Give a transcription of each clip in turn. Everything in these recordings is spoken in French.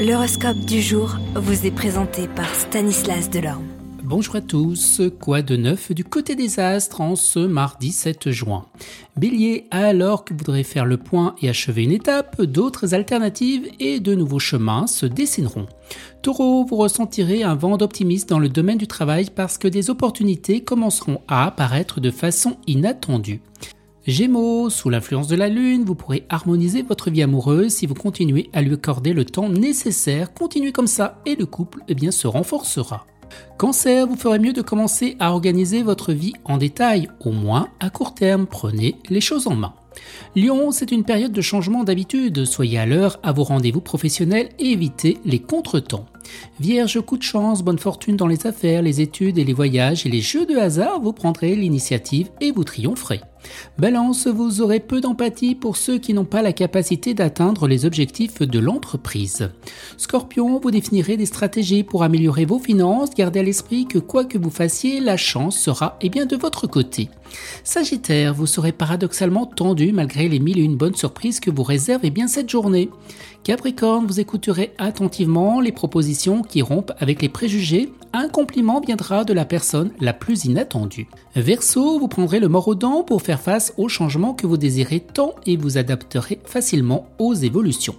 L'horoscope du jour vous est présenté par Stanislas Delorme. Bonjour à tous, quoi de neuf du côté des astres en ce mardi 7 juin? Bélier, alors que vous voudrez faire le point et achever une étape, d'autres alternatives et de nouveaux chemins se dessineront. Taureau, vous ressentirez un vent d'optimisme dans le domaine du travail parce que des opportunités commenceront à apparaître de façon inattendue. Gémeaux, sous l'influence de la Lune, vous pourrez harmoniser votre vie amoureuse si vous continuez à lui accorder le temps nécessaire. Continuez comme ça et le couple eh se renforcera. Cancer, vous ferez mieux de commencer à organiser votre vie en détail, au moins à court terme, prenez les choses en main. Lion, c'est une période de changement d'habitude, soyez à l'heure à vos rendez-vous professionnels et évitez les contretemps. Vierge, coup de chance, bonne fortune dans les affaires, les études et les voyages et les jeux de hasard, vous prendrez l'initiative et vous triompherez. Balance, vous aurez peu d'empathie pour ceux qui n'ont pas la capacité d'atteindre les objectifs de l'entreprise. Scorpion, vous définirez des stratégies pour améliorer vos finances, gardez à l'esprit que quoi que vous fassiez, la chance sera eh bien de votre côté. Sagittaire, vous serez paradoxalement tendu malgré les mille et une bonnes surprises que vous réserve eh bien cette journée. Capricorne, vous écouterez attentivement les propositions qui rompent avec les préjugés. Un compliment viendra de la personne la plus inattendue. Verseau, vous prendrez le mort aux dents pour faire face aux changements que vous désirez tant et vous adapterez facilement aux évolutions.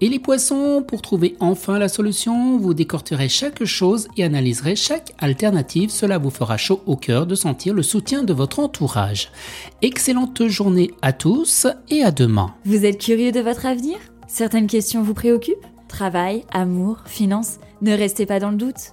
Et les poissons, pour trouver enfin la solution, vous décorterez chaque chose et analyserez chaque alternative. Cela vous fera chaud au cœur de sentir le soutien de votre entourage. Excellente journée à tous et à demain. Vous êtes curieux de votre avenir? Certaines questions vous préoccupent? Travail, amour, finances? Ne restez pas dans le doute.